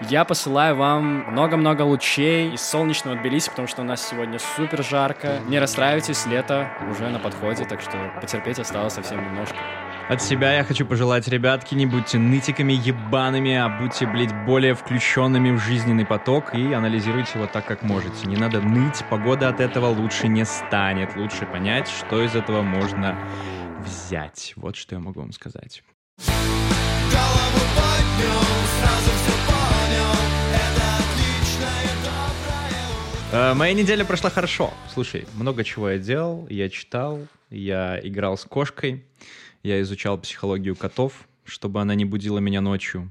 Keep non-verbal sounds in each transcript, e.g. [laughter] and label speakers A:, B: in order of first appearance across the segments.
A: Я посылаю вам много-много лучей из солнечного Тбилиси, потому что у нас сегодня супер жарко. Не расстраивайтесь, лето уже на подходе, так что потерпеть осталось совсем немножко.
B: От себя я хочу пожелать, ребятки, не будьте нытиками ебаными, а будьте, блядь, более включенными в жизненный поток и анализируйте его так, как можете. Не надо ныть, погода от этого лучше не станет. Лучше понять, что из этого можно взять. Вот что я могу вам сказать. Голову Моя неделя прошла хорошо. Слушай, много чего я делал, я читал, я играл с кошкой. Я изучал психологию котов, чтобы она не будила меня ночью.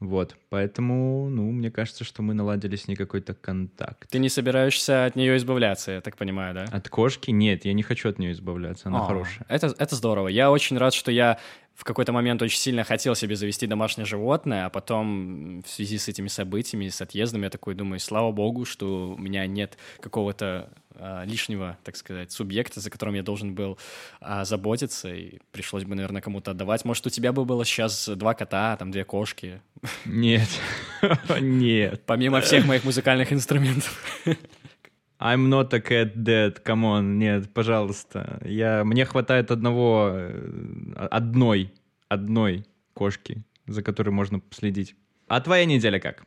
B: Вот, поэтому, ну, мне кажется, что мы наладили с ней какой-то контакт.
A: Ты не собираешься от нее избавляться, я так понимаю, да?
B: От кошки? Нет, я не хочу от нее избавляться, она О, хорошая.
A: Это, это здорово. Я очень рад, что я в какой-то момент очень сильно хотел себе завести домашнее животное, а потом в связи с этими событиями, с отъездом, я такой думаю, слава богу, что у меня нет какого-то а, лишнего, так сказать, субъекта, за которым я должен был а, заботиться, и пришлось бы, наверное, кому-то отдавать. Может, у тебя бы было сейчас два кота, там две кошки?
B: Нет, [laughs] нет.
A: Помимо всех моих музыкальных инструментов.
B: I'm not a cat dead, come on, нет, пожалуйста. Я, мне хватает одного, э, одной, одной кошки, за которой можно следить. А твоя неделя как?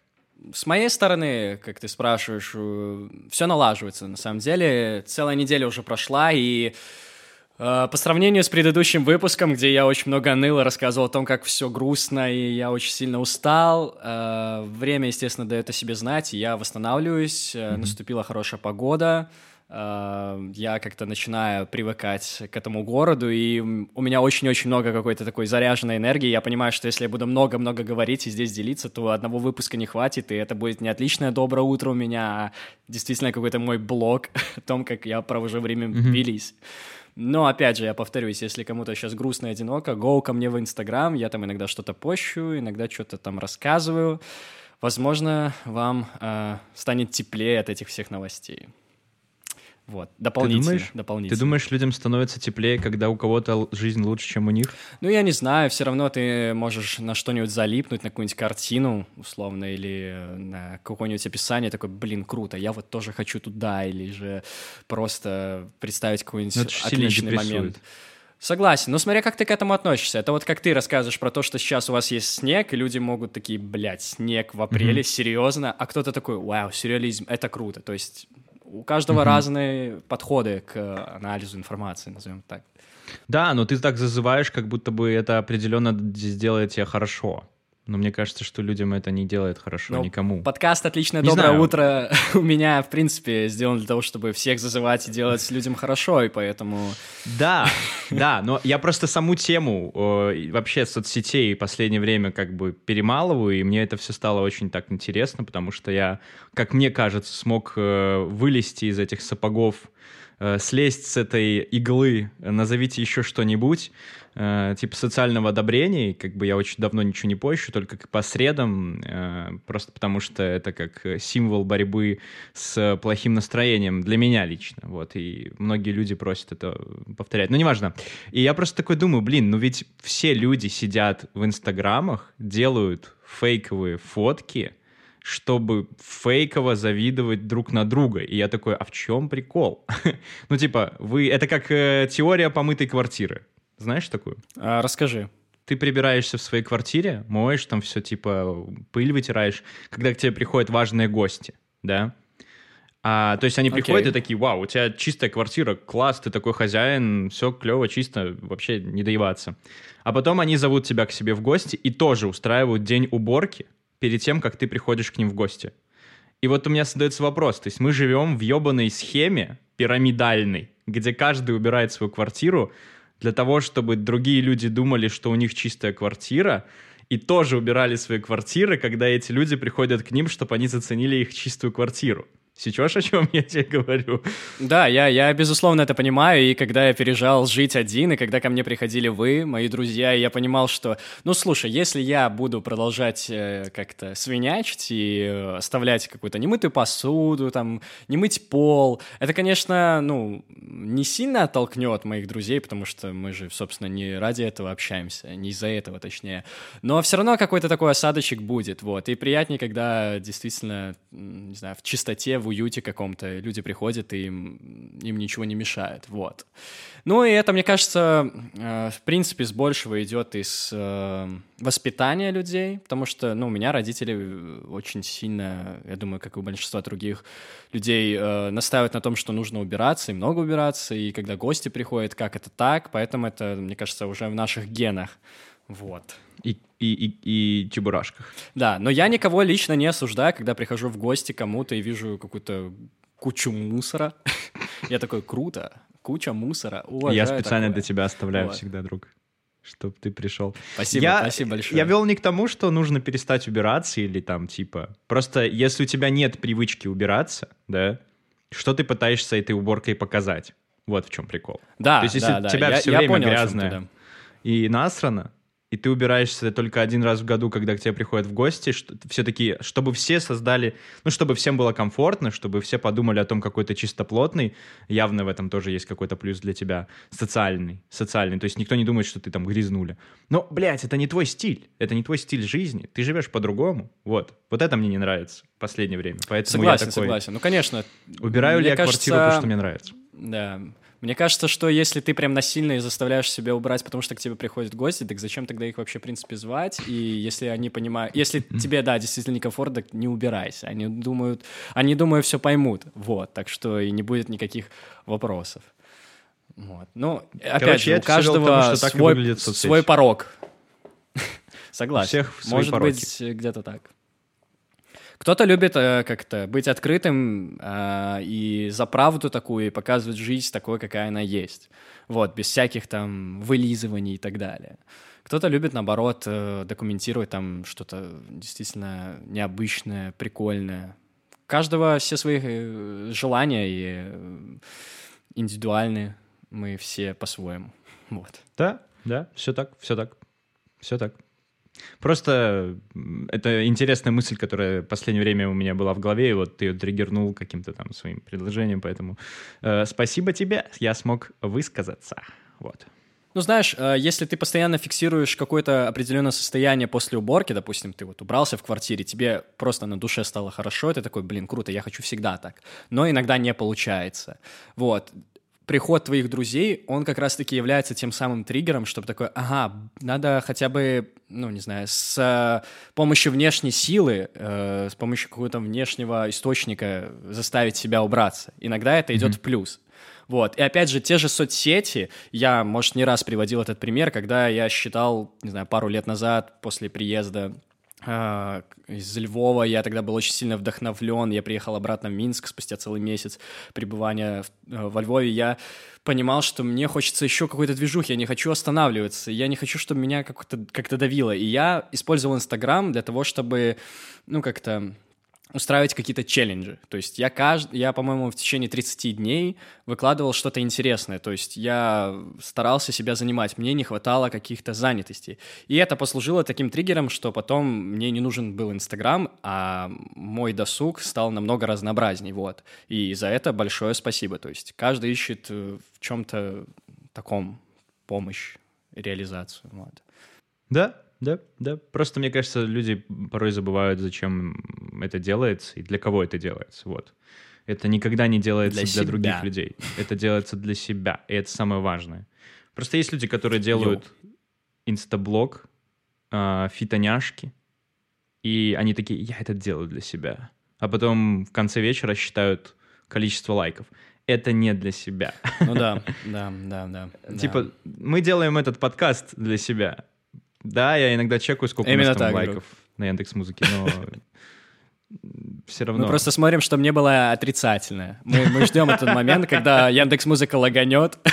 A: С моей стороны, как ты спрашиваешь, э, все налаживается. На самом деле, целая неделя уже прошла, и по сравнению с предыдущим выпуском, где я очень много ныл и рассказывал о том, как все грустно, и я очень сильно устал, э, время, естественно, дает о себе знать, я восстанавливаюсь, mm-hmm. наступила хорошая погода, Э, я как-то начинаю привыкать к этому городу, и у меня очень-очень много какой-то такой заряженной энергии. Я понимаю, что если я буду много-много говорить и здесь делиться, то одного выпуска не хватит, и это будет не отличное доброе утро у меня, а действительно какой-то мой блог [laughs] о том, как я провожу время в Тбилиси. Но, опять же, я повторюсь, если кому-то сейчас грустно и одиноко, go ко мне в Инстаграм, я там иногда что-то пощу, иногда что-то там рассказываю. Возможно, вам э, станет теплее от этих всех новостей. Вот, дополнительно. Ты думаешь, дополнительно.
B: ты думаешь, людям становится теплее, когда у кого-то жизнь лучше, чем у них?
A: Ну, я не знаю, все равно ты можешь на что-нибудь залипнуть, на какую-нибудь картину, условно, или на какое-нибудь описание, такой, блин, круто, я вот тоже хочу туда, или же просто представить какой-нибудь ну, отличный момент. Согласен, но смотря как ты к этому относишься. Это вот как ты рассказываешь про то, что сейчас у вас есть снег, и люди могут такие, блядь, снег в апреле, mm-hmm. серьезно, а кто-то такой, вау, сюрреализм, это круто. То есть у каждого mm-hmm. разные подходы к анализу информации, назовем так.
B: Да, но ты так зазываешь, как будто бы это определенно сделает тебя хорошо. Но мне кажется, что людям это не делает хорошо, ну, никому.
A: Подкаст «Отличное не доброе знаю. утро» [laughs] у меня, в принципе, сделан для того, чтобы всех зазывать и делать людям хорошо, и поэтому...
B: Да, [laughs] да, но я просто саму тему э, вообще соцсетей в последнее время как бы перемалываю, и мне это все стало очень так интересно, потому что я, как мне кажется, смог э, вылезти из этих сапогов, э, слезть с этой иглы, назовите еще что-нибудь, э, типа социального одобрения, как бы я очень давно ничего не пощу, только по средам, э, просто потому что это как символ борьбы с плохим настроением для меня лично, вот, и многие люди просят это повторять, но неважно. И я просто такой думаю, блин, ну ведь все люди сидят в инстаграмах, делают фейковые фотки, чтобы фейково завидовать друг на друга. И я такой, а в чем прикол? [laughs] ну, типа, вы... Это как э, теория помытой квартиры. Знаешь такую?
A: А, расскажи.
B: Ты прибираешься в своей квартире, моешь там все, типа, пыль вытираешь, когда к тебе приходят важные гости, да? А, то есть они приходят okay. и такие, вау, у тебя чистая квартира, класс, ты такой хозяин, все клево, чисто, вообще не доебаться. А потом они зовут тебя к себе в гости и тоже устраивают день уборки перед тем, как ты приходишь к ним в гости. И вот у меня задается вопрос, то есть мы живем в ебаной схеме пирамидальной, где каждый убирает свою квартиру, для того, чтобы другие люди думали, что у них чистая квартира, и тоже убирали свои квартиры, когда эти люди приходят к ним, чтобы они заценили их чистую квартиру. Сечешь, о чем я тебе говорю?
A: Да, я, я безусловно это понимаю, и когда я переезжал жить один, и когда ко мне приходили вы, мои друзья, я понимал, что, ну, слушай, если я буду продолжать э, как-то свинячить и э, оставлять какую-то немытую посуду, там, не мыть пол, это, конечно, ну, не сильно оттолкнет моих друзей, потому что мы же, собственно, не ради этого общаемся, не из-за этого, точнее, но все равно какой-то такой осадочек будет, вот, и приятнее, когда действительно, не знаю, в чистоте, в уюте каком-то люди приходят, и им, им ничего не мешает, вот. Ну и это, мне кажется, э, в принципе, с большего идет из э, воспитания людей, потому что, ну, у меня родители очень сильно, я думаю, как и у большинства других людей, э, настаивают на том, что нужно убираться, и много убираться, и когда гости приходят, как это так, поэтому это, мне кажется, уже в наших генах, вот.
B: И, и, и, и чебурашках.
A: Да, но я никого лично не осуждаю, когда прихожу в гости кому-то и вижу какую-то кучу мусора. [laughs] Я такой, круто, куча мусора.
B: Я специально для тебя оставляю всегда, друг чтобы ты пришел.
A: Спасибо, я, спасибо большое.
B: Я вел не к тому, что нужно перестать убираться или там типа... Просто если у тебя нет привычки убираться, да, что ты пытаешься этой уборкой показать? Вот в чем прикол.
A: Да,
B: То есть если
A: да,
B: у тебя
A: я,
B: все
A: я
B: время
A: понял,
B: грязное
A: да.
B: и насрано, и ты убираешься только один раз в году, когда к тебе приходят в гости, что, все такие, чтобы все создали, ну, чтобы всем было комфортно, чтобы все подумали о том, какой ты чистоплотный, явно в этом тоже есть какой-то плюс для тебя, социальный, социальный, то есть никто не думает, что ты там грязнули. Но, блядь, это не твой стиль, это не твой стиль жизни, ты живешь по-другому, вот. Вот это мне не нравится в последнее время, поэтому
A: согласен,
B: я такой...
A: Согласен, ну, конечно.
B: Убираю ли я кажется... квартиру, потому что мне нравится.
A: Да, мне кажется, что если ты прям насильно и заставляешь себя убрать, потому что к тебе приходят гости, так зачем тогда их вообще, в принципе, звать? И если они понимают... Если тебе, да, действительно некомфортно, так не убирайся. Они думают... Они, думаю, все поймут. Вот. Так что и не будет никаких вопросов. Вот. Ну, опять Короче, же, у каждого тому, свой, свой порог. [laughs] Согласен. Всех Может пороки. быть, где-то так. Кто-то любит э, как-то быть открытым э, и за правду такую, и показывать жизнь такой, какая она есть. Вот, без всяких там вылизываний и так далее. Кто-то любит, наоборот, э, документировать там что-то действительно необычное, прикольное. У каждого все свои э, желания и э, индивидуальные. Мы все по-своему. [laughs] Вот.
B: Да, да, все так, все так, все так. Просто это интересная мысль, которая в последнее время у меня была в голове, и вот ты ее триггернул каким-то там своим предложением, поэтому э, спасибо тебе, я смог высказаться. Вот.
A: Ну, знаешь, э, если ты постоянно фиксируешь какое-то определенное состояние после уборки, допустим, ты вот убрался в квартире, тебе просто на душе стало хорошо, ты такой, блин, круто, я хочу всегда так. Но иногда не получается. Вот приход твоих друзей, он как раз-таки является тем самым триггером, чтобы такой, ага, надо хотя бы, ну, не знаю, с э, помощью внешней силы, э, с помощью какого-то внешнего источника заставить себя убраться. Иногда это идет mm-hmm. в плюс. Вот. И опять же, те же соцсети, я, может, не раз приводил этот пример, когда я считал, не знаю, пару лет назад после приезда из Львова. Я тогда был очень сильно вдохновлен. Я приехал обратно в Минск спустя целый месяц пребывания в, э, во Львове. Я понимал, что мне хочется еще какой-то движухи, я не хочу останавливаться, я не хочу, чтобы меня как-то как давило. И я использовал Инстаграм для того, чтобы, ну, как-то устраивать какие-то челленджи. То есть я, кажд... я, по-моему, в течение 30 дней выкладывал что-то интересное. То есть я старался себя занимать. Мне не хватало каких-то занятостей. И это послужило таким триггером, что потом мне не нужен был Инстаграм, а мой досуг стал намного разнообразней. Вот. И за это большое спасибо. То есть каждый ищет э, в чем-то таком помощь, реализацию. Вот.
B: Да, да, да. Просто, мне кажется, люди порой забывают, зачем это делается и для кого это делается. Вот. Это никогда не делается для, для других людей. Это делается для себя. И это самое важное. Просто есть люди, которые делают Йо. инстаблог, э, фитоняшки, и они такие, я это делаю для себя. А потом в конце вечера считают количество лайков. Это не для себя.
A: Ну да, [laughs] да, да, да.
B: Типа, мы делаем этот подкаст для себя. Да, я иногда чекаю, сколько Именно у нас там лайков друг. на Яндекс Музыке, но [laughs] все равно.
A: Мы просто смотрим, чтобы не было отрицательное. Мы, мы ждем этот момент, когда Яндекс Музыка лаганет. [laughs]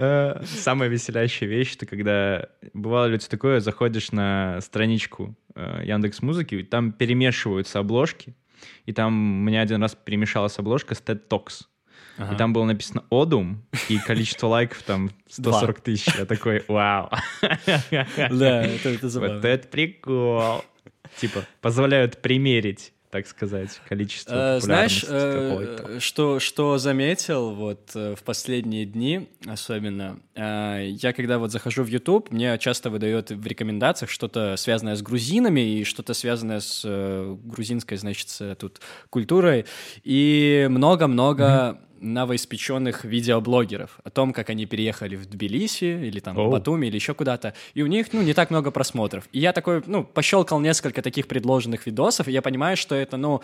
B: Э, самая веселящая вещь, это когда бывало ли такое, заходишь на страничку э, Яндекс Музыки, там перемешиваются обложки, и там мне один раз перемешалась обложка с TED Talks. Ага. И там было написано «Одум», и количество лайков там [laughs] 140 тысяч. Я такой, вау. [laughs]
A: Да, это забавно.
B: Вот это прикол. Типа, позволяют примерить так сказать, количество
A: э, Знаешь, э, что, что заметил вот э, в последние дни особенно, я когда вот захожу в YouTube, мне часто выдает в рекомендациях что-то связанное с грузинами и что-то связанное с грузинской, значит, тут культурой, и много-много mm-hmm новоиспеченных видеоблогеров о том, как они переехали в Тбилиси или там oh. в Батуми или еще куда-то, и у них, ну, не так много просмотров. И я такой, ну, пощелкал несколько таких предложенных видосов, и я понимаю, что это, ну,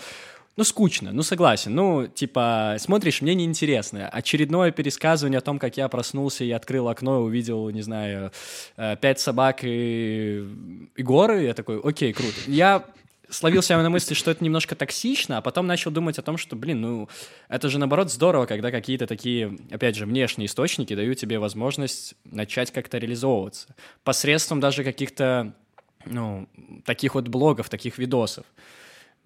A: ну, скучно, ну, согласен. Ну, типа, смотришь, мне неинтересно. Очередное пересказывание о том, как я проснулся и открыл окно и увидел, не знаю, э, пять собак и, и горы. Я такой, окей, круто. Я словил себя на мысли, что это немножко токсично, а потом начал думать о том, что, блин, ну, это же, наоборот, здорово, когда какие-то такие, опять же, внешние источники дают тебе возможность начать как-то реализовываться. Посредством даже каких-то, ну, таких вот блогов, таких видосов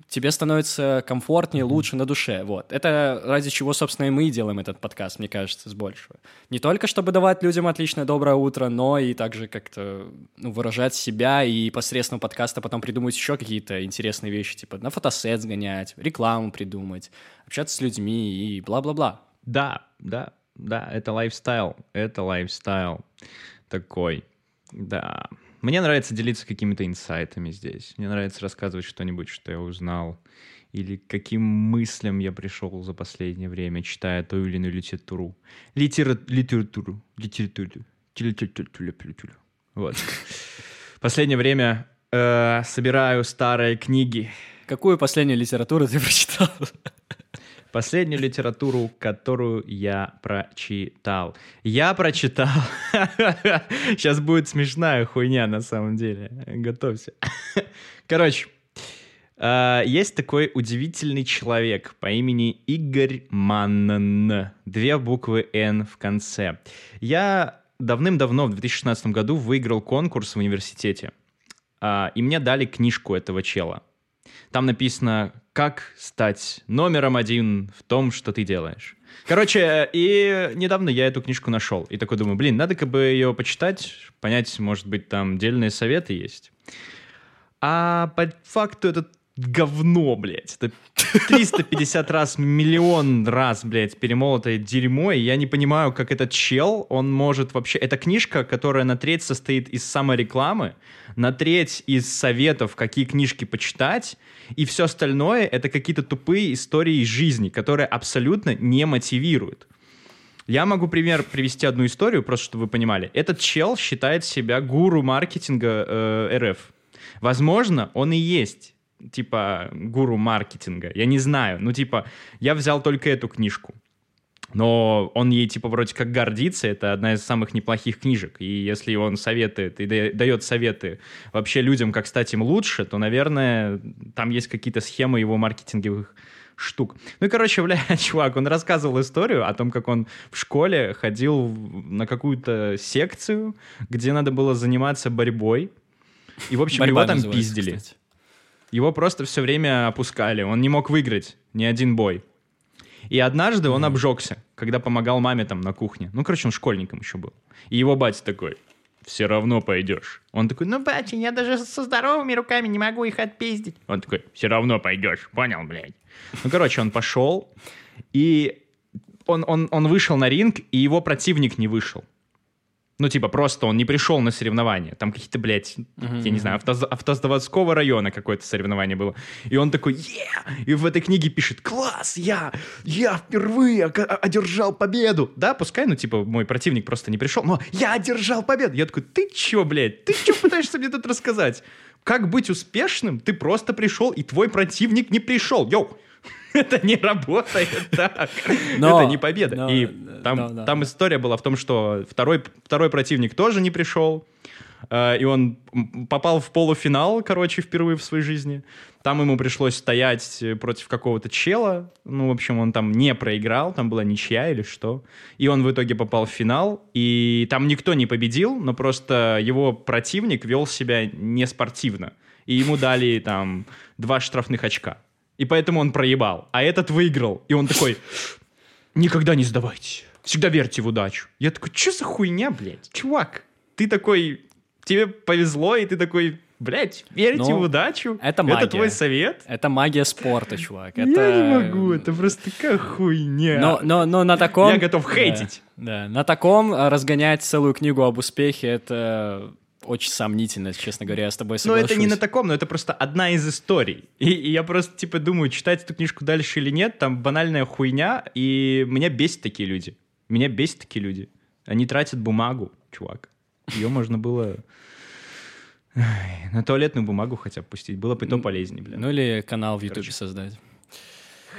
A: тебе становится комфортнее, лучше на душе. Вот. Это ради чего, собственно, и мы делаем этот подкаст, мне кажется, с большего. Не только чтобы давать людям отличное доброе утро, но и также как-то ну, выражать себя и посредством подкаста потом придумать еще какие-то интересные вещи, типа на фотосет сгонять, рекламу придумать, общаться с людьми и бла-бла-бла.
B: Да, да, да, это lifestyle, это lifestyle такой, да. Мне нравится делиться какими-то инсайтами здесь. Мне нравится рассказывать что-нибудь, что я узнал. Или каким мыслям я пришел за последнее время, читая ту или иную литературу. Литера... Литературу. Литературу. Литературу. Вот. [laughs] Последнее время э, собираю старые книги.
A: Какую последнюю литературу ты [laughs] прочитал?
B: Последнюю литературу, которую я прочитал. Я прочитал... [laughs] Сейчас будет смешная хуйня на самом деле. Готовься. [laughs] Короче, Uh, есть такой удивительный человек по имени Игорь Маннен. Две буквы «Н» в конце. Я давным-давно, в 2016 году, выиграл конкурс в университете. Uh, и мне дали книжку этого чела. Там написано, как стать номером один в том, что ты делаешь. Короче, и недавно я эту книжку нашел. И такой думаю, блин, надо как бы ее почитать, понять, может быть, там дельные советы есть. А по факту это говно, блядь. Это 350 раз, миллион раз, блядь, перемолотое дерьмо, и я не понимаю, как этот чел, он может вообще... Это книжка, которая на треть состоит из саморекламы, на треть из советов, какие книжки почитать, и все остальное — это какие-то тупые истории из жизни, которые абсолютно не мотивируют. Я могу пример привести одну историю, просто чтобы вы понимали. Этот чел считает себя гуру маркетинга э, РФ. Возможно, он и есть типа гуру маркетинга. Я не знаю. Ну, типа, я взял только эту книжку. Но он ей, типа, вроде как гордится, это одна из самых неплохих книжек. И если он советует и дает советы вообще людям, как стать им лучше, то, наверное, там есть какие-то схемы его маркетинговых штук. Ну и, короче, бля, [laughs] чувак, он рассказывал историю о том, как он в школе ходил на какую-то секцию, где надо было заниматься борьбой. И, в общем, Борьба его там пиздили. Кстати. Его просто все время опускали. Он не мог выиграть ни один бой. И однажды он обжегся, когда помогал маме там на кухне. Ну, короче, он школьником еще был. И его батя такой, все равно пойдешь. Он такой, ну, батя, я даже со здоровыми руками не могу их отпиздить. Он такой, все равно пойдешь, понял, блядь. Ну, короче, он пошел, и он, он, он вышел на ринг, и его противник не вышел. Ну, типа, просто он не пришел на соревнования. Там какие-то, блядь, uh-huh. я не знаю, автоз- автозаводского района какое-то соревнование было. И он такой, yeah! И в этой книге пишет, класс, я, я впервые одержал победу. Да, пускай, ну, типа, мой противник просто не пришел, но я одержал победу. Я такой, ты чё, блядь, ты чё [laughs] пытаешься мне тут рассказать? Как быть успешным? Ты просто пришел, и твой противник не пришел. Йоу, [laughs] это не работает так. [laughs] Но, это не победа. Но, и там, но, да. там история была в том, что второй, второй противник тоже не пришел. Uh, и он попал в полуфинал, короче, впервые в своей жизни. Там ему пришлось стоять против какого-то чела. Ну, в общем, он там не проиграл, там была ничья или что. И он в итоге попал в финал. И там никто не победил, но просто его противник вел себя неспортивно. И ему дали там два штрафных очка. И поэтому он проебал. А этот выиграл. И он такой, никогда не сдавайтесь. Всегда верьте в удачу. Я такой, что за хуйня, блядь? Чувак, ты такой, тебе повезло, и ты такой, блядь, верьте
A: Ну,
B: в удачу.
A: это магия.
B: Это твой совет?
A: Это магия спорта, чувак.
B: Я
A: Это...
B: не могу, это просто такая хуйня.
A: Но, но, но на таком...
B: Я готов
A: Да,
B: хейтить.
A: Да, на таком разгонять целую книгу об успехе, это очень сомнительно, честно говоря, я с тобой
B: Но
A: соглашусь.
B: это не на таком, но это просто одна из историй. И, и я просто, типа, думаю, читать эту книжку дальше или нет, там банальная хуйня, и меня бесит такие люди. Меня бесит такие люди. Они тратят бумагу, чувак. Ее можно было на туалетную бумагу хотя бы пустить. Было бы то полезнее, блин.
A: Ну или канал в Ютубе создать.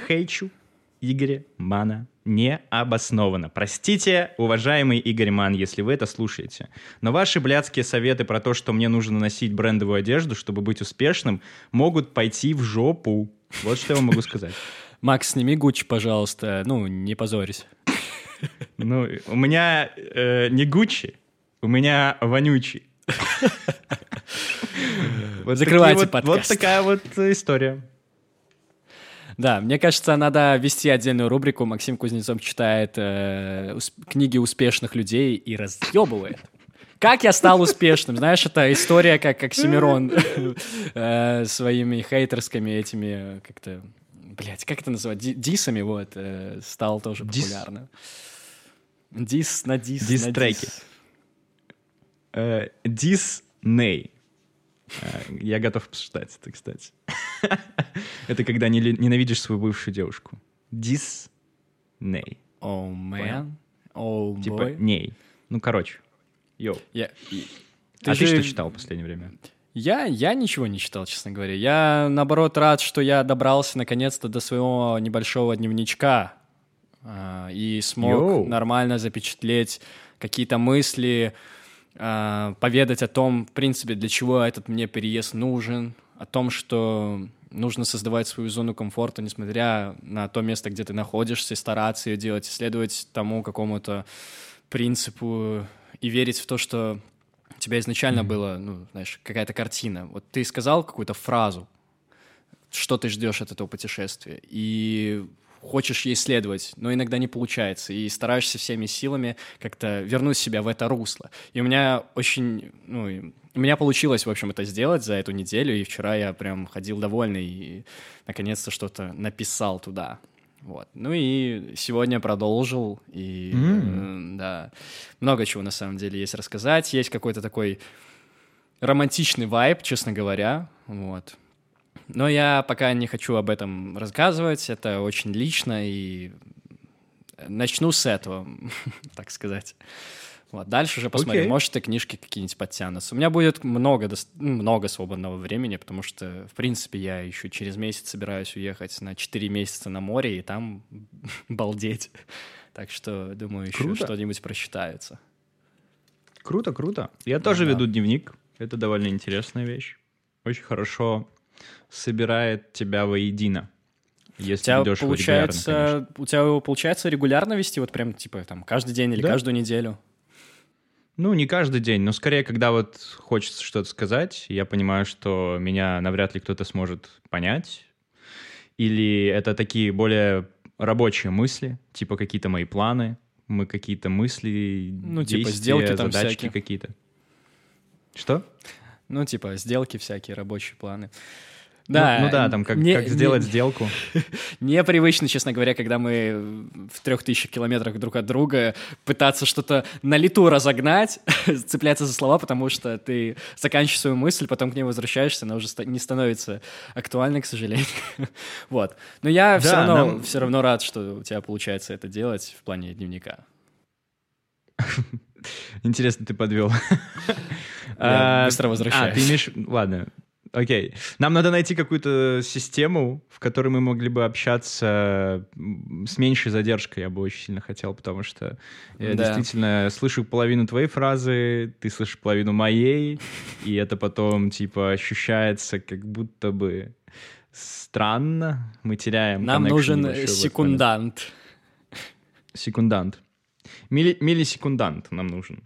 B: Хейчу Игоря Мана необоснованно. Простите, уважаемый Игорь Ман, если вы это слушаете. Но ваши блядские советы про то, что мне нужно носить брендовую одежду, чтобы быть успешным, могут пойти в жопу. Вот что я вам могу сказать.
A: Макс, сними Гуччи, пожалуйста. Ну, не позорись.
B: Ну, у меня э, не Гуччи, у меня вонючий. [laughs] Вот
A: Закрывайте
B: вот- Вот
A: подкаст.
B: такая вот э, история.
A: Да, мне кажется, надо вести отдельную рубрику. Максим Кузнецов читает э, ус- книги успешных людей и разъебывает. Как я стал успешным? Знаешь, это история, как, как Семирон [laughs] э, своими хейтерскими этими как-то... Блять, как это называть? Ди- Дисами, вот, э, стал тоже
B: Дис.
A: популярным. Дис на дис.
B: Дис-треки.
A: дис.
B: Дисней. Э, Я готов обсуждать это, кстати. [laughs] Это когда ненавидишь свою бывшую девушку. Дисней.
A: О, мэн. О,
B: Типа ней. Ну, короче. Йоу.
A: Я-
B: а ты
A: же-
B: что читал в последнее время?
A: Я, я ничего не читал, честно говоря. Я, наоборот, рад, что я добрался наконец-то до своего небольшого дневничка а, и смог
B: Йоу.
A: нормально запечатлеть какие-то мысли, а, поведать о том, в принципе, для чего этот мне переезд нужен, о том, что нужно создавать свою зону комфорта, несмотря на то место, где ты находишься, и стараться ее делать, и следовать тому какому-то принципу и верить в то, что у тебя изначально было, ну, знаешь, какая-то картина. Вот ты сказал какую-то фразу, что ты ждешь от этого путешествия, и хочешь ей следовать, но иногда не получается, и стараешься всеми силами как-то вернуть себя в это русло. И у меня очень, ну, у меня получилось, в общем, это сделать за эту неделю, и вчера я прям ходил довольный и наконец-то что-то написал туда. Вот. Ну и сегодня продолжил, и
B: М.
A: э, да, много чего на самом деле есть рассказать. Есть какой-то такой романтичный вайб, честно говоря, вот. Но я пока не хочу об этом рассказывать, это очень лично, и начну с этого, [laughs] так сказать. Вот, дальше уже посмотрим,
B: Окей.
A: может, и книжки какие-нибудь подтянутся. У меня будет много, ну, много свободного времени, потому что, в принципе, я еще через месяц собираюсь уехать на 4 месяца на море и там [laughs] балдеть. Так что, думаю, еще
B: Круто.
A: что-нибудь просчитается.
B: Круто, круто. Я тоже
A: да.
B: веду дневник. Это довольно интересная вещь. Очень хорошо собирает тебя воедино.
A: У
B: Если
A: тебя
B: ведешь его регулярно, конечно.
A: получается, у тебя получается регулярно вести, вот прям типа там каждый день или
B: Да.
A: каждую неделю?
B: Ну, не каждый день, но скорее, когда вот хочется что-то сказать, я понимаю, что меня навряд ли кто-то сможет понять. Или это такие более рабочие мысли, типа какие-то мои планы, мы какие-то мысли,
A: Ну, типа
B: действия,
A: сделки там
B: задачки
A: всякие.
B: какие-то. Что?
A: Ну, типа, сделки всякие, рабочие планы.
B: Ну-
A: Да,
B: ну, да, там как,
A: не-
B: как сделать
A: не-
B: сделку. [laughs]
A: Непривычно, честно говоря, когда мы в трех тысячах километрах друг от друга пытаться что-то на лету разогнать, [laughs] цепляться за слова, потому что ты заканчиваешь свою мысль, потом к ней возвращаешься, она уже не становится актуальной, к сожалению. [laughs] Вот. Но я все,
B: Да,
A: равно,
B: нам-
A: все равно рад, что у тебя получается это делать в плане дневника.
B: Интересно, ты подвел.
A: Я [laughs]
B: А,
A: быстро
B: А,
A: возвращаюсь.
B: ты имеешь... Ладно. Окей. Нам надо найти какую-то систему, в которой мы могли бы общаться с меньшей задержкой, я бы очень сильно хотел, потому что я
A: Да.
B: действительно слышу половину твоей фразы, ты слышишь половину моей, и это потом, типа, ощущается как будто бы странно. Мы теряем
A: Нам нужен секундант.
B: Секундант. Милли- миллисекундант нам нужен.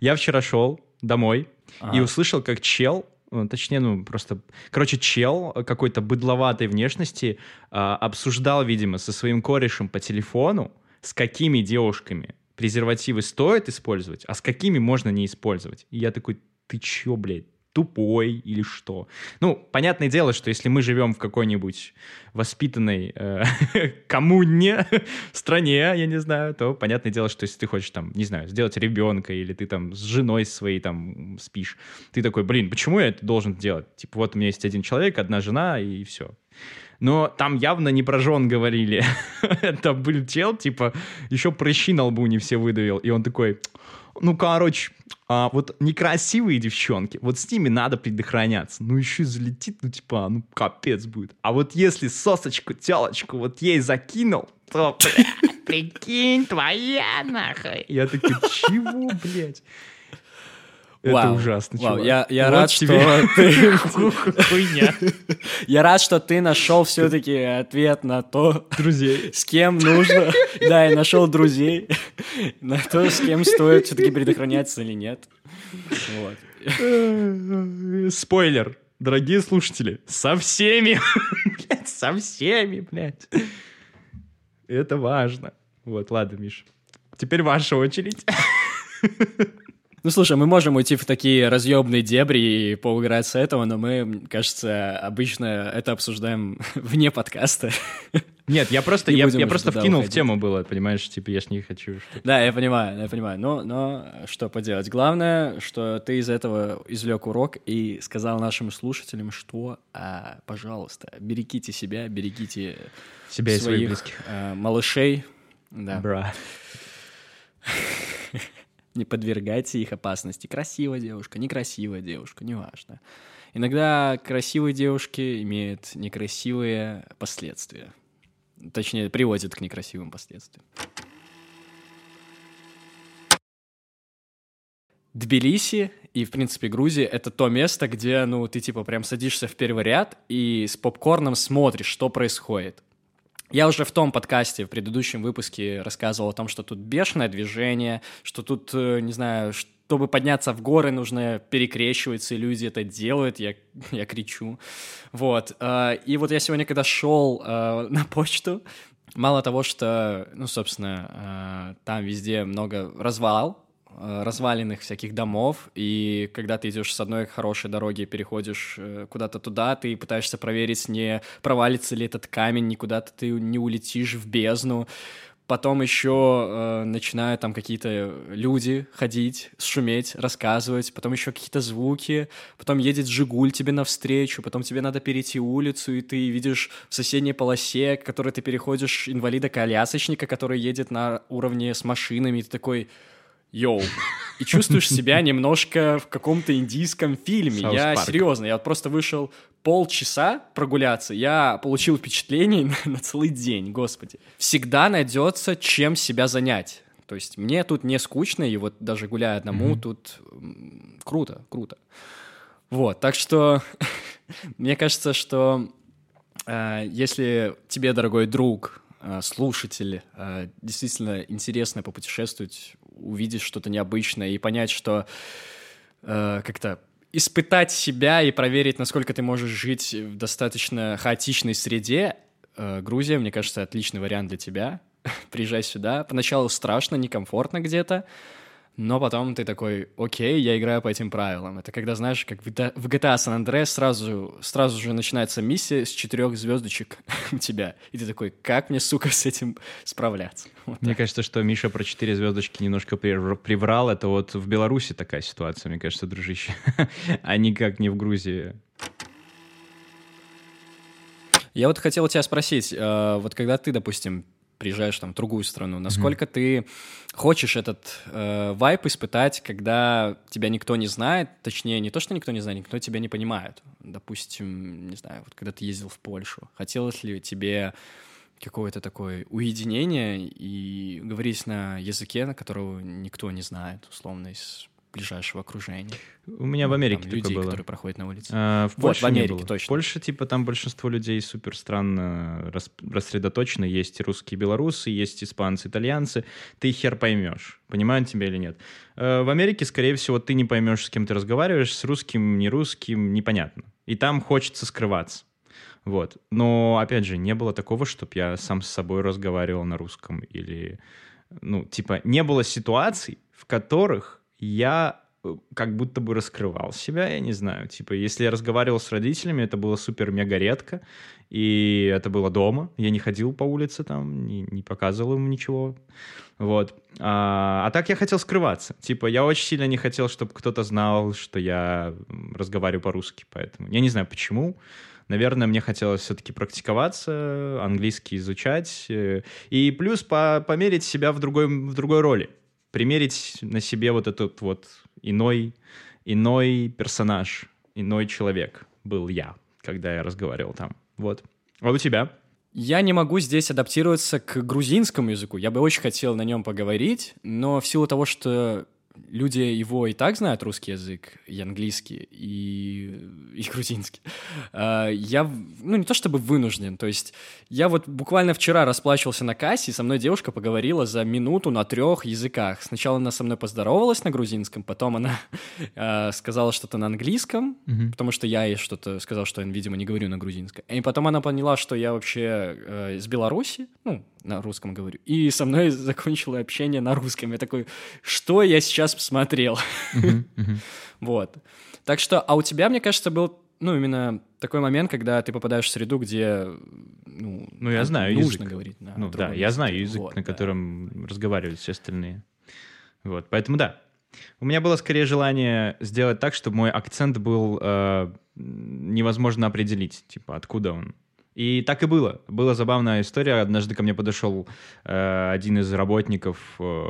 B: Я вчера шел домой и
A: Ага.
B: услышал, как чел ну, точнее, ну, просто, короче, чел какой-то быдловатой внешности а, обсуждал, видимо, со своим корешем по телефону, с какими девушками презервативы стоит использовать, а с какими можно не использовать. И я такой, ты чё, блядь? Тупой или что. Ну, понятное дело, что если мы живем в какой-нибудь воспитанной э, [laughs] коммуне, стране, я не знаю, то понятное дело, что если ты хочешь там, не знаю, сделать ребенка или ты там с женой своей там спишь, ты такой, блин, почему я это должен делать? Типа вот у меня есть один человек, одна жена и все. Но там явно не про жен говорили. [laughs] Это был чел, типа, еще прыщи на лбу не все выдавил. И он такой, ну, короче, а вот некрасивые девчонки, вот с ними надо предохраняться. Ну, еще залетит, ну, типа, ну, капец будет. А вот если сосочку, телочку вот ей закинул, то, бля, прикинь, твоя нахуй. Я такой, чего, блядь? Это ужасно,
A: вау. Я, рад, что [laughs] ты...
B: Хуйня. [laughs]
A: Я рад, что ты нашел все-таки ответ на то,
B: Друзей.
A: с кем нужно. [laughs] Да, я нашел друзей. На то, с кем стоит все-таки предохраняться или нет. Вот.
B: Спойлер, дорогие слушатели, со всеми, блядь, со всеми, блядь. Это важно. Вот, ладно, Миш. Теперь ваша очередь.
A: Ну, слушай, мы можем уйти в такие разъемные дебри и поуграть с этого, но мы, мне кажется, обычно это обсуждаем [laughs] вне подкаста.
B: Нет, я просто, я, я просто вкинул в
A: уходить.
B: тему было, понимаешь, типа я ж не хочу. что-
A: Да, я понимаю, я понимаю. Но, но что поделать? Главное, что ты из этого извлек урок и сказал нашим слушателям, что, а, пожалуйста, берегите себя, берегите
B: Себя и своих
A: своих
B: близких.
A: а, малышей. Да.
B: Бра. [laughs]
A: Не подвергайте их опасности. Красивая девушка, некрасивая девушка, неважно. Иногда красивые девушки имеют некрасивые последствия. Точнее, приводят к некрасивым последствиям. Тбилиси и, в принципе, Грузия — это то место, где, ну, ты, типа, прям садишься в первый ряд и с попкорном смотришь, что происходит. Я уже в том подкасте, в предыдущем выпуске рассказывал о том, что тут бешеное движение, что тут, э, не знаю, чтобы подняться в горы, нужно перекрещиваться, и люди это делают, я, я кричу. Вот. э, И вот я сегодня, когда шел э, на почту, мало того, что, ну, собственно, там везде много развал, разваленных всяких домов, и когда ты идешь с одной хорошей дороги, переходишь э, куда-то туда, ты пытаешься проверить, не провалится ли этот камень, никуда-то ты не улетишь в бездну. Потом еще э, начинают там какие-то люди ходить, шуметь, рассказывать, потом еще какие-то звуки, потом едет Жигуль тебе навстречу, потом тебе надо перейти улицу, и ты видишь в соседней полосе, которой ты переходишь, инвалида-колясочника, который едет на уровне с машинами, и ты такой, yo, и чувствуешь себя [laughs] немножко в каком-то индийском фильме. South
B: Park.
A: серьезно, я вот просто вышел полчаса прогуляться, я получил впечатлений на, [laughs] на целый день, господи. Всегда найдется, чем себя занять. То есть мне тут не скучно, и вот даже гуляя одному, тут м, круто, круто. Вот, так что [laughs] мне кажется, что э, если тебе, дорогой друг, э, слушатель, э, действительно интересно попутешествовать, увидеть что-то необычное и понять, что э, как-то испытать себя и проверить, насколько ты можешь жить в достаточно хаотичной среде, э, Грузия, мне кажется, отличный вариант для тебя. [laughs] Приезжай сюда. Поначалу страшно, некомфортно где-то, но потом ты такой, окей, я играю по этим правилам. Это когда, знаешь, как в GTA San Andreas сразу, сразу же начинается миссия с четырех звездочек [laughs] у тебя. И ты такой, как мне, сука, с этим справляться? [laughs] Вот
B: Мне
A: так.
B: кажется, что Миша про четыре звездочки немножко прив- приврал. Это вот в Беларуси такая ситуация, мне кажется, дружище. [laughs] А никак не в Грузии.
A: Я вот хотел тебя спросить, э, вот когда ты, допустим, приезжаешь там в другую страну, насколько ты хочешь этот э, вайп испытать, когда тебя никто не знает, точнее, не то, что никто не знает, никто тебя не понимает. Допустим, не знаю, вот когда ты ездил в Польшу, хотелось ли тебе какое-то такое уединение? И говорить на языке, на которого никто не знает, условно, из ближайшего окружения.
B: У меня в Америке
A: Там
B: такое
A: людей,
B: было.
A: которые проходят на улице.
B: А, в
A: Вот,
B: Польше
A: в
B: не
A: Америке
B: было.
A: точно.
B: В Польше, типа, там большинство людей супер странно рас- рассредоточены. Есть и русские, белорусы, есть испанцы, итальянцы. Ты хер поймешь, понимают тебя или нет. Э, В Америке, скорее всего, ты не поймешь, с кем ты разговариваешь, с русским, не русским, непонятно. И там хочется скрываться. Вот. Но, опять же, не было такого, чтобы я сам с собой разговаривал на русском или... Ну, типа, не было ситуаций, в которых я э, как будто бы раскрывал себя, я не знаю. Типа, если я разговаривал с родителями, это было супер-мега редко, и это было дома. Я не ходил по улице там, не, не показывал им ничего. Вот. А, а так я хотел скрываться. Типа, я очень сильно не хотел, чтобы кто-то знал, что я разговариваю по-русски, поэтому... Я не знаю, почему. Наверное, мне хотелось все-таки практиковаться, английский изучать. э, И плюс по- померить себя в другой, в другой роли. Примерить на себе вот этот вот иной, иной персонаж, иной человек был я, когда я разговаривал там. Вот. А у тебя?
A: Я не могу здесь адаптироваться к грузинскому языку. Я бы очень хотел на нем поговорить, но в силу того, что люди его и так знают русский язык, и английский, и, и грузинский, а, я, ну, не то чтобы вынужден, то есть я вот буквально вчера расплачивался на кассе, и со мной девушка поговорила за минуту на трех языках. Сначала она со мной поздоровалась на грузинском, потом она [laughs] а, сказала что-то на английском, потому что я ей что-то сказал, что я, видимо, не говорю на грузинском. И потом она поняла, что я вообще э, из Беларуси, ну, на русском говорю, и со мной [laughs] закончила общение на русском. Я такой, что я сейчас посмотрел? [laughs] Вот. Так что, а у тебя, мне кажется, был, ну, именно такой момент, когда ты попадаешь в среду, где, ну,
B: Ну, я знаю
A: нужно
B: язык.
A: говорить. на
B: Ну да, я знаю язык,
A: Вот,
B: на
A: да.
B: котором разговаривают все остальные. Вот, поэтому да. У меня было скорее желание сделать так, чтобы мой акцент был э, невозможно определить, типа, откуда он. И так и было. Была забавная история. Однажды ко мне подошел э, один из работников э,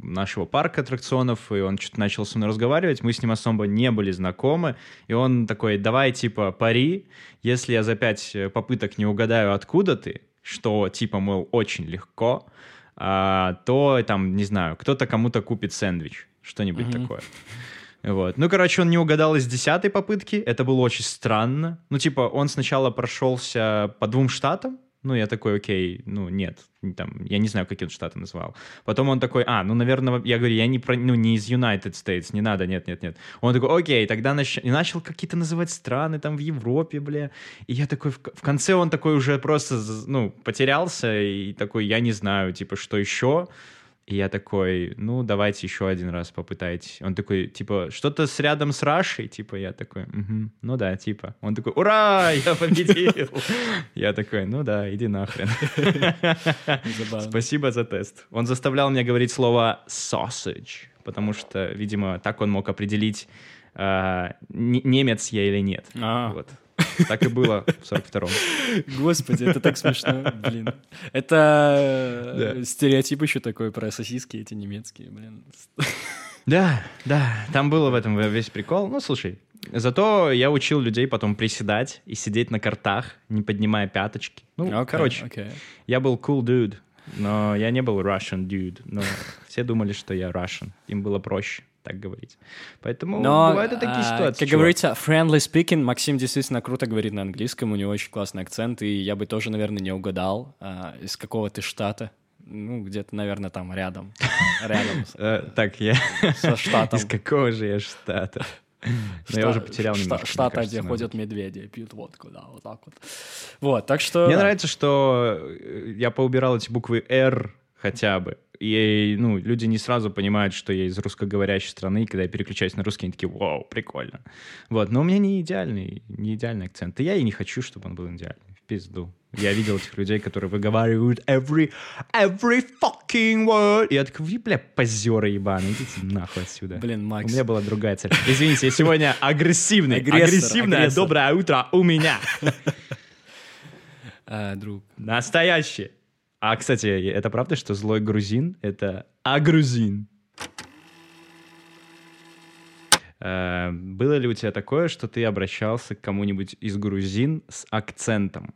B: нашего парка аттракционов, и он что-то начал со мной разговаривать. Мы с ним особо не были знакомы. И он такой, давай, типа, пари, если я за пять э, попыток не угадаю, откуда ты, что, типа, мол, очень легко, а, то, там, не знаю, кто-то кому-то купит сэндвич, что-нибудь
A: Мгм.
B: такое. Вот. Ну, короче, он не угадал из десятой попытки. Это было очень странно. Ну, типа, он сначала прошелся по двум штатам. Ну, я такой, окей, ну, нет, там, я не знаю, какие он штаты называл. Потом он такой, а, ну, наверное, я говорю, я не, про, ну, не из United States, не надо, нет, нет, нет. Он такой, окей, тогда нач... и начал какие-то называть страны там в Европе, бля. И я такой, в, в конце он такой уже просто, ну, потерялся и такой, я не знаю, типа, что еще. И я такой, ну, давайте еще один раз попытайтесь. Он такой, типа, что-то с рядом с Рашей? Типа, я такой, «Мгм, ну да, типа. Он такой, ура, [laughs] я победил. [laughs] Я такой, ну да, иди нахрен. [laughs] Спасибо за тест. Он заставлял меня говорить слово sausage, потому что, видимо, так он мог определить, а, не- немец я или нет.
A: А.
B: Вот. Так и было в 42-м.
A: Господи, это так смешно, блин. Это э, стереотип еще такой про сосиски эти немецкие, блин.
B: Да, да, там было в этом весь прикол. Ну, слушай, зато я учил людей потом приседать и сидеть на картах, не поднимая пяточки. Ну,
A: Окей,
B: короче,
A: окей.
B: я был cool dude, но я не был Russian dude. Но все думали, что я Russian. Им было проще так говорить. Поэтому
A: Но,
B: бывают и такие
A: а,
B: ситуации.
A: Как
B: чувак.
A: говорится, friendly speaking, Максим действительно круто говорит на английском, у него очень классный акцент, и я бы тоже, наверное, не угадал, а, из какого ты штата. Ну, где-то, наверное, там рядом. [laughs] Рядом
B: Э, так, я...
A: со штатом.
B: Из какого же я штата? [laughs] Но я уже потерял немножко, кажется,
A: где ходят медведи, пьют водку, да, вот так вот. Вот, так что...
B: Мне нравится, что э, я поубирал эти буквы «Р» хотя бы. И, ну, люди не сразу понимают, что я из русскоговорящей страны, и когда я переключаюсь на русский, они такие, вау, прикольно. Вот, но у меня не идеальный, не идеальный акцент. И я и не хочу, чтобы он был идеальный. В пизду. Я видел этих людей, которые выговаривают every, every fucking word. И я такой, вы, бля, позеры ебаные, идите нахуй отсюда.
A: Блин,
B: У
A: Макс.
B: меня была другая цель. Извините, я сегодня агрессивный.
A: Агрессор,
B: Агрессивное
A: агрессор.
B: доброе утро у меня. [laughs]
A: А, друг.
B: Настоящий. А, кстати, это правда, что злой грузин — это агрузин? Э, Было ли у тебя такое, что ты обращался к кому-нибудь из грузин с акцентом?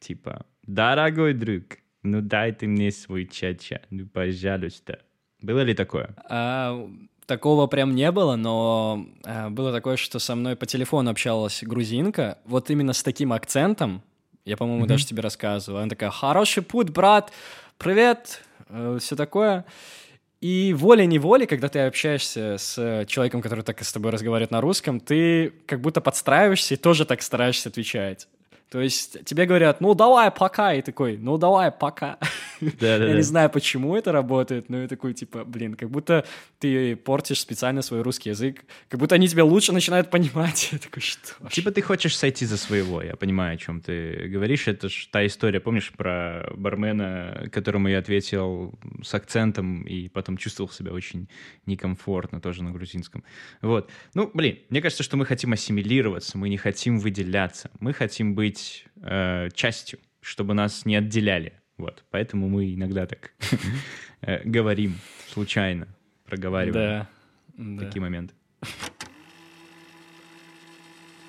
B: Типа, дорогой друг, ну дай ты мне свой чача, ну пожалуйста. Было ли такое?
A: А, такого прям не было, но э, было такое, что со мной по телефону общалась грузинка, вот именно с таким акцентом, я, по-моему, mm-hmm. даже тебе рассказывал. Она такая, хороший путь, брат, привет, э, все такое. И волей-неволей, когда ты общаешься с человеком, который так с тобой разговаривает на русском, ты как будто подстраиваешься и тоже так стараешься отвечать. То есть тебе говорят, ну давай пока, и такой, ну давай пока. Да, да, я не знаю, почему это работает, но я такой, типа, блин, как будто ты портишь специально свой русский язык, как будто они тебя лучше начинают понимать. Я такой, что
B: Типа ты хочешь сойти за своего, я понимаю, о чем ты говоришь. Это ж та история, помнишь, про бармена, которому я ответил с акцентом и потом чувствовал себя очень некомфортно, тоже на грузинском. Вот. Ну, блин, мне кажется, что мы хотим ассимилироваться, мы не хотим выделяться, мы хотим быть э, частью, чтобы нас не отделяли вот, поэтому мы иногда так [laughs] э, говорим случайно, проговариваем да, такие моменты.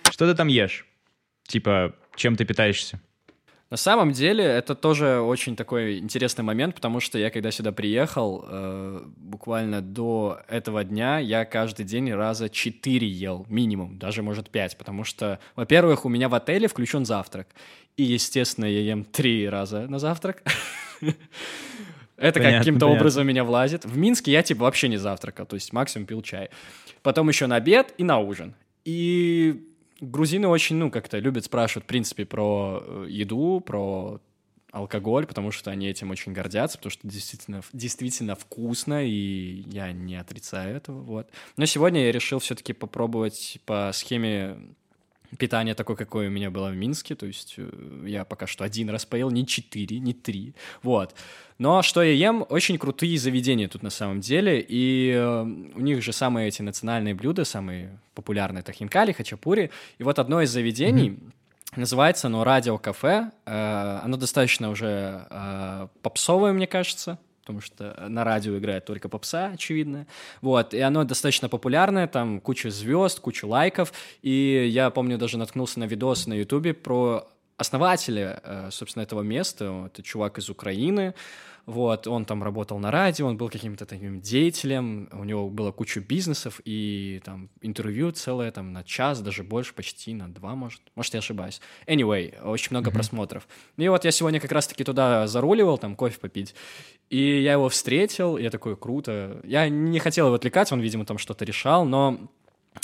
B: Что ты там ешь? Типа, чем ты питаешься?
A: На самом деле это тоже очень такой интересный момент, потому что я когда сюда приехал, э, буквально до этого дня я каждый день раза четыре ел минимум, даже может пять, потому что, во-первых, у меня в отеле включен завтрак, и, естественно, я ем три раза на завтрак. [laughs] Это каким-то образом меня влазит. В Минске я типа вообще не завтракал, то есть максимум пил чай. Потом еще на обед и на ужин. И грузины очень, ну, как-то любят спрашивать, в принципе, про э, еду, про алкоголь, потому что они этим очень гордятся, потому что действительно, действительно вкусно, и я не отрицаю этого, вот. Но сегодня я решил все-таки попробовать по схеме питание такое, какое у меня было в Минске, то есть э, я пока что один раз поел, не четыре, не три, вот. Но что я ем, очень крутые заведения тут на самом деле, и э, у них же самые эти национальные блюда, самые популярные, это хинкали, хачапури, и вот одно из заведений, mm-hmm. Называется оно «Радио Кафе». Э, оно достаточно уже попсовое, мне кажется потому что на радио играет только попса, очевидно. Вот, и оно достаточно популярное, там куча звезд, куча лайков, и я помню, даже наткнулся на видос на ютубе про основателя, э, собственно, этого места, это чувак из Украины, вот, он там работал на радио, он был каким-то таким деятелем, у него было куча бизнесов, и там интервью целое там на час, даже больше, почти на два, может, может, я ошибаюсь. Anyway, очень много mm-hmm. просмотров. И вот я сегодня как раз-таки туда заруливал, там кофе попить, и я его встретил, я такой, круто. Я не хотел его отвлекать, он, видимо, там что-то решал, но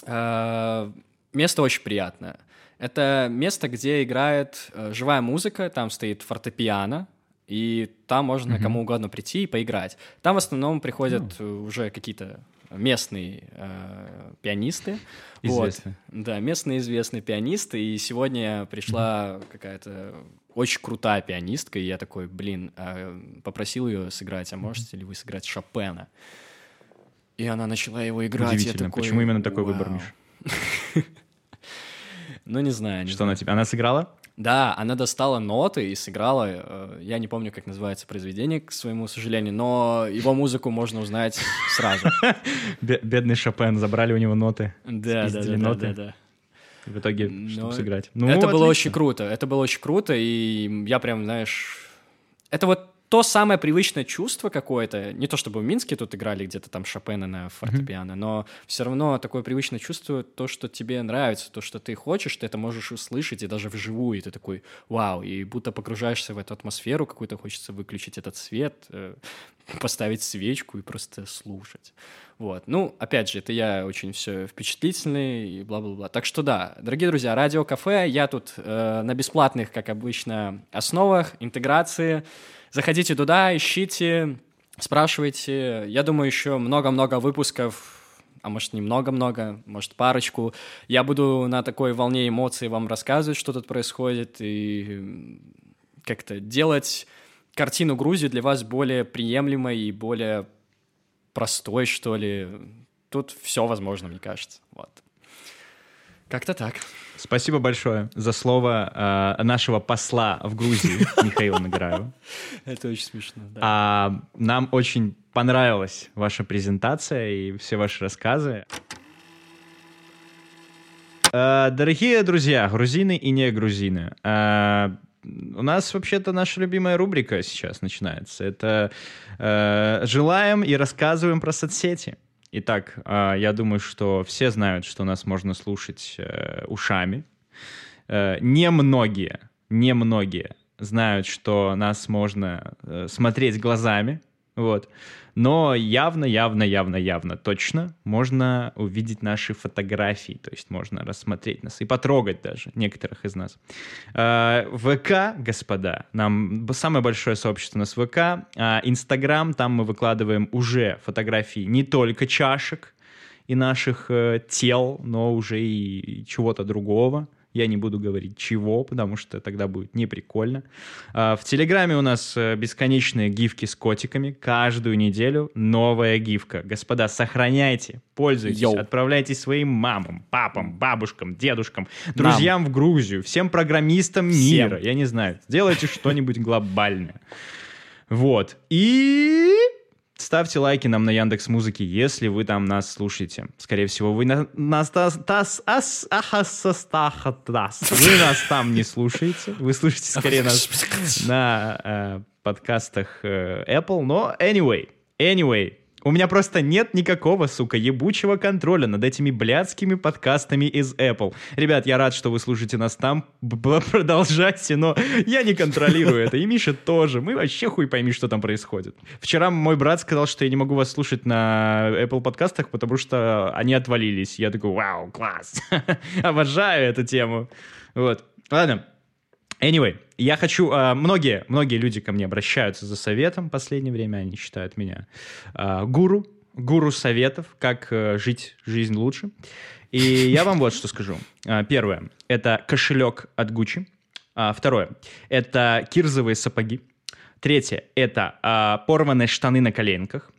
A: э, место очень приятное. Это место, где играет э, живая музыка, там стоит фортепиано, и там можно mm-hmm. кому угодно прийти и поиграть. Там в основном приходят mm. уже какие-то местные э, пианисты. Известные. Вот. Да, местные известные пианисты. И сегодня пришла mm-hmm. какая-то очень крутая пианистка, и я такой, блин, э, попросил ее сыграть, а можете ли вы сыграть Шопена? И она начала его играть.
B: Удивительно.
A: Такой,
B: Почему именно такой выбор, Миш? [laughs]
A: Ну, не знаю.
B: Что она тебе? Она сыграла?
A: Да, она достала ноты и сыграла. Э, я не помню, как называется произведение, к своему сожалению, но его музыку можно узнать сразу. [laughs]
B: Бедный Шопен, забрали у него ноты.
A: Да, да, да, да, да.
B: В итоге, чтобы сыграть.
A: Ну, это было очень круто. Это было очень круто, и я прям, знаешь... Это вот то самое привычное чувство какое-то, не то чтобы в Минске тут играли где-то там Шопена на фортепиано, mm-hmm. но все равно такое привычное чувство, то, что тебе нравится, то, что ты хочешь, ты это можешь услышать и даже вживую, и ты такой, вау, и будто погружаешься в эту атмосферу какую-то, хочется выключить этот свет, э, [laughs] поставить свечку и просто слушать. Вот. Ну, опять же, это я очень все впечатлительный и бла-бла-бла. Так что да, дорогие друзья, радио-кафе, я тут э, на бесплатных, как обычно, основах, интеграции, Заходите туда, ищите, спрашивайте. Я думаю, еще много-много выпусков а может, немного-много, может, парочку. Я буду на такой волне эмоций вам рассказывать, что тут происходит, и как-то делать картину Грузии для вас более приемлемой и более простой, что ли. Тут все возможно, мне кажется. Вот. Как-то так.
B: Спасибо большое за слово э, нашего посла в Грузии, [laughs] Михаила Награева.
A: Это очень смешно, да.
B: А, нам очень понравилась ваша презентация и все ваши рассказы. Э, дорогие друзья, грузины и не грузины, э, у нас вообще-то наша любимая рубрика сейчас начинается. Это э, желаем и рассказываем про соцсети. Итак, э, я думаю, что все знают, что нас можно слушать э, ушами. Э, немногие, немногие знают, что нас можно э, смотреть глазами. Вот. Но явно, явно, явно, явно, точно можно увидеть наши фотографии, то есть можно рассмотреть нас и потрогать даже некоторых из нас. Э, ВК, господа, нам самое большое сообщество у нас ВК, а Инстаграм, там мы выкладываем уже фотографии не только чашек и наших э, тел, но уже и чего-то другого. Я не буду говорить чего, потому что тогда будет неприкольно. А, в Телеграме у нас э, бесконечные гифки с котиками. Каждую неделю новая гифка. Господа, сохраняйте, пользуйтесь, Йоу. отправляйте своим мамам, папам, бабушкам, дедушкам, друзьям Нам. в Грузию, всем программистам всем. мира. Я не знаю, сделайте что-нибудь глобальное. Вот. И Ставьте лайки нам на Яндекс Музыке, если вы там нас слушаете. Скорее всего, вы на, нас тас, тас, ас. Вы нас там не слушаете. Вы слушаете скорее нас на э, подкастах э, Apple. Но anyway, anyway, у меня просто нет никакого, сука, ебучего контроля над этими блядскими подкастами из Apple. Ребят, я рад, что вы слушаете нас там. [laughs] Продолжайте, но я не контролирую это. И Миша тоже. Мы вообще хуй пойми, что там происходит. Вчера мой брат сказал, что я не могу вас слушать на Apple подкастах, потому что они отвалились. Я такой, вау, класс. [laughs] Обожаю эту тему. Вот. Ладно, Anyway, я хочу... Uh, многие, многие люди ко мне обращаются за советом в последнее время. Они считают меня uh, гуру, гуру советов, как uh, жить жизнь лучше. И я вам вот что скажу. Uh, первое — это кошелек от. Uh, второе — это кирзовые сапоги. Третье — это порванные штаны на коленках.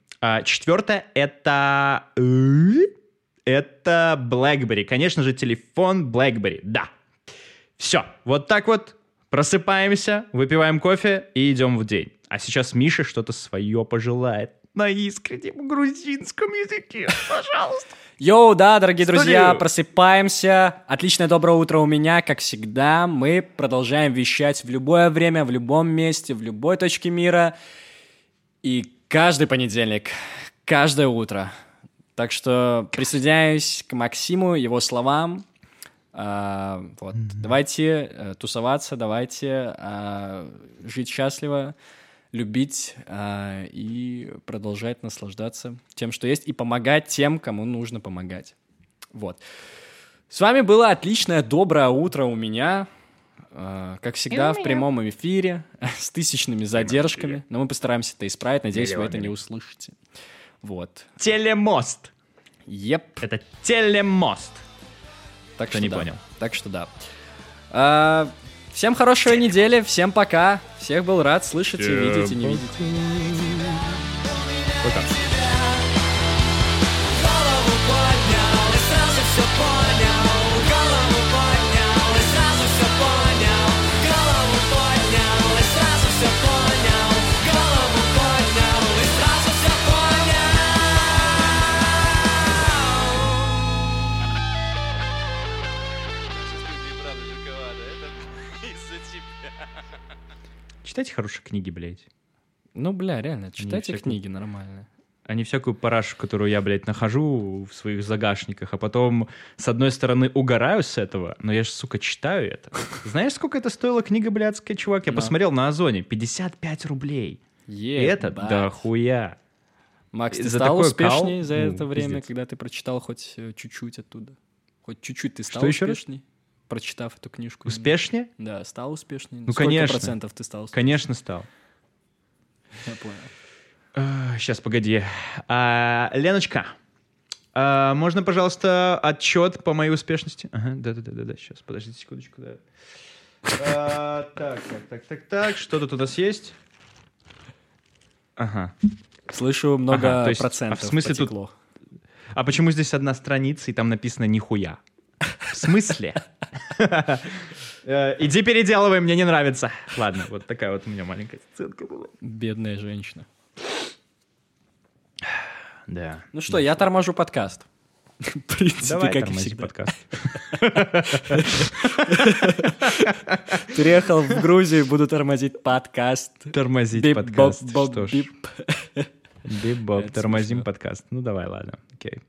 B: Четвертое — это... Это BlackBerry. Конечно же, телефон BlackBerry. Да. Все. Вот так вот Просыпаемся, выпиваем кофе и идем в день. А сейчас Миша что-то свое пожелает на искреннем грузинском языке. Пожалуйста.
A: Йоу, да, дорогие Студию. друзья, просыпаемся. Отличное доброе утро у меня, как всегда. Мы продолжаем вещать в любое время, в любом месте, в любой точке мира. И каждый понедельник, каждое утро. Так что присоединяюсь к Максиму, его словам. А, вот. Mm-hmm. Давайте э, тусоваться, давайте а, жить счастливо, любить а, и продолжать наслаждаться тем, что есть, и помогать тем, кому нужно помогать. Вот. С вами было отличное доброе утро у меня. Как всегда, в прямом эфире, [laughs] с тысячными задержками. Но мы постараемся это исправить. Надеюсь, вы это не услышите. Вот.
B: Телемост.
A: Еп.
B: Это телемост.
A: Так Кто что не да. понял. Так что да. А, всем хорошего недели, всем пока. Всех был рад слышать и видеть, и не видеть. Пока.
B: Читайте хорошие книги, блядь.
A: Ну, бля, реально, читайте всякую... книги нормально.
B: А не всякую парашу, которую я, блядь, нахожу в своих загашниках, а потом, с одной стороны, угораю с этого, но я же, сука, читаю это. [laughs] Знаешь, сколько это стоила книга блядская, чувак? Я no. посмотрел на Озоне. 55 рублей. И это да хуя.
A: Макс, ты стал успешнее за это ну, время, когда ты прочитал хоть э, чуть-чуть оттуда? Хоть чуть-чуть ты стал Что успешней? Еще прочитав эту книжку.
B: Успешнее?
A: Да, стал успешнее.
B: Ну, Сколько конечно.
A: процентов ты стал
B: успешнее? Конечно, стал.
A: Я понял.
B: Сейчас, погоди. Uh, Леночка, uh, можно, пожалуйста, отчет по моей успешности? Ага, да-да-да-да, сейчас, подождите секундочку. Да. Uh, так, так, так, так, так, что тут у нас есть? Ага.
A: Слышу много ага, есть, процентов а в смысле потекло.
B: тут... А почему здесь одна страница, и там написано «нихуя»? В смысле? Э, иди переделывай, мне не нравится. Ладно, вот такая вот у меня маленькая сценка была.
A: Бедная женщина.
B: Да.
A: Ну что, я торможу подкаст.
B: В принципе, Давай как тормози подкаст.
A: Приехал в Грузию, буду тормозить подкаст.
B: Тормозить подкаст. Что ж. Бибоп, тормозим подкаст. Ну давай, ладно, окей.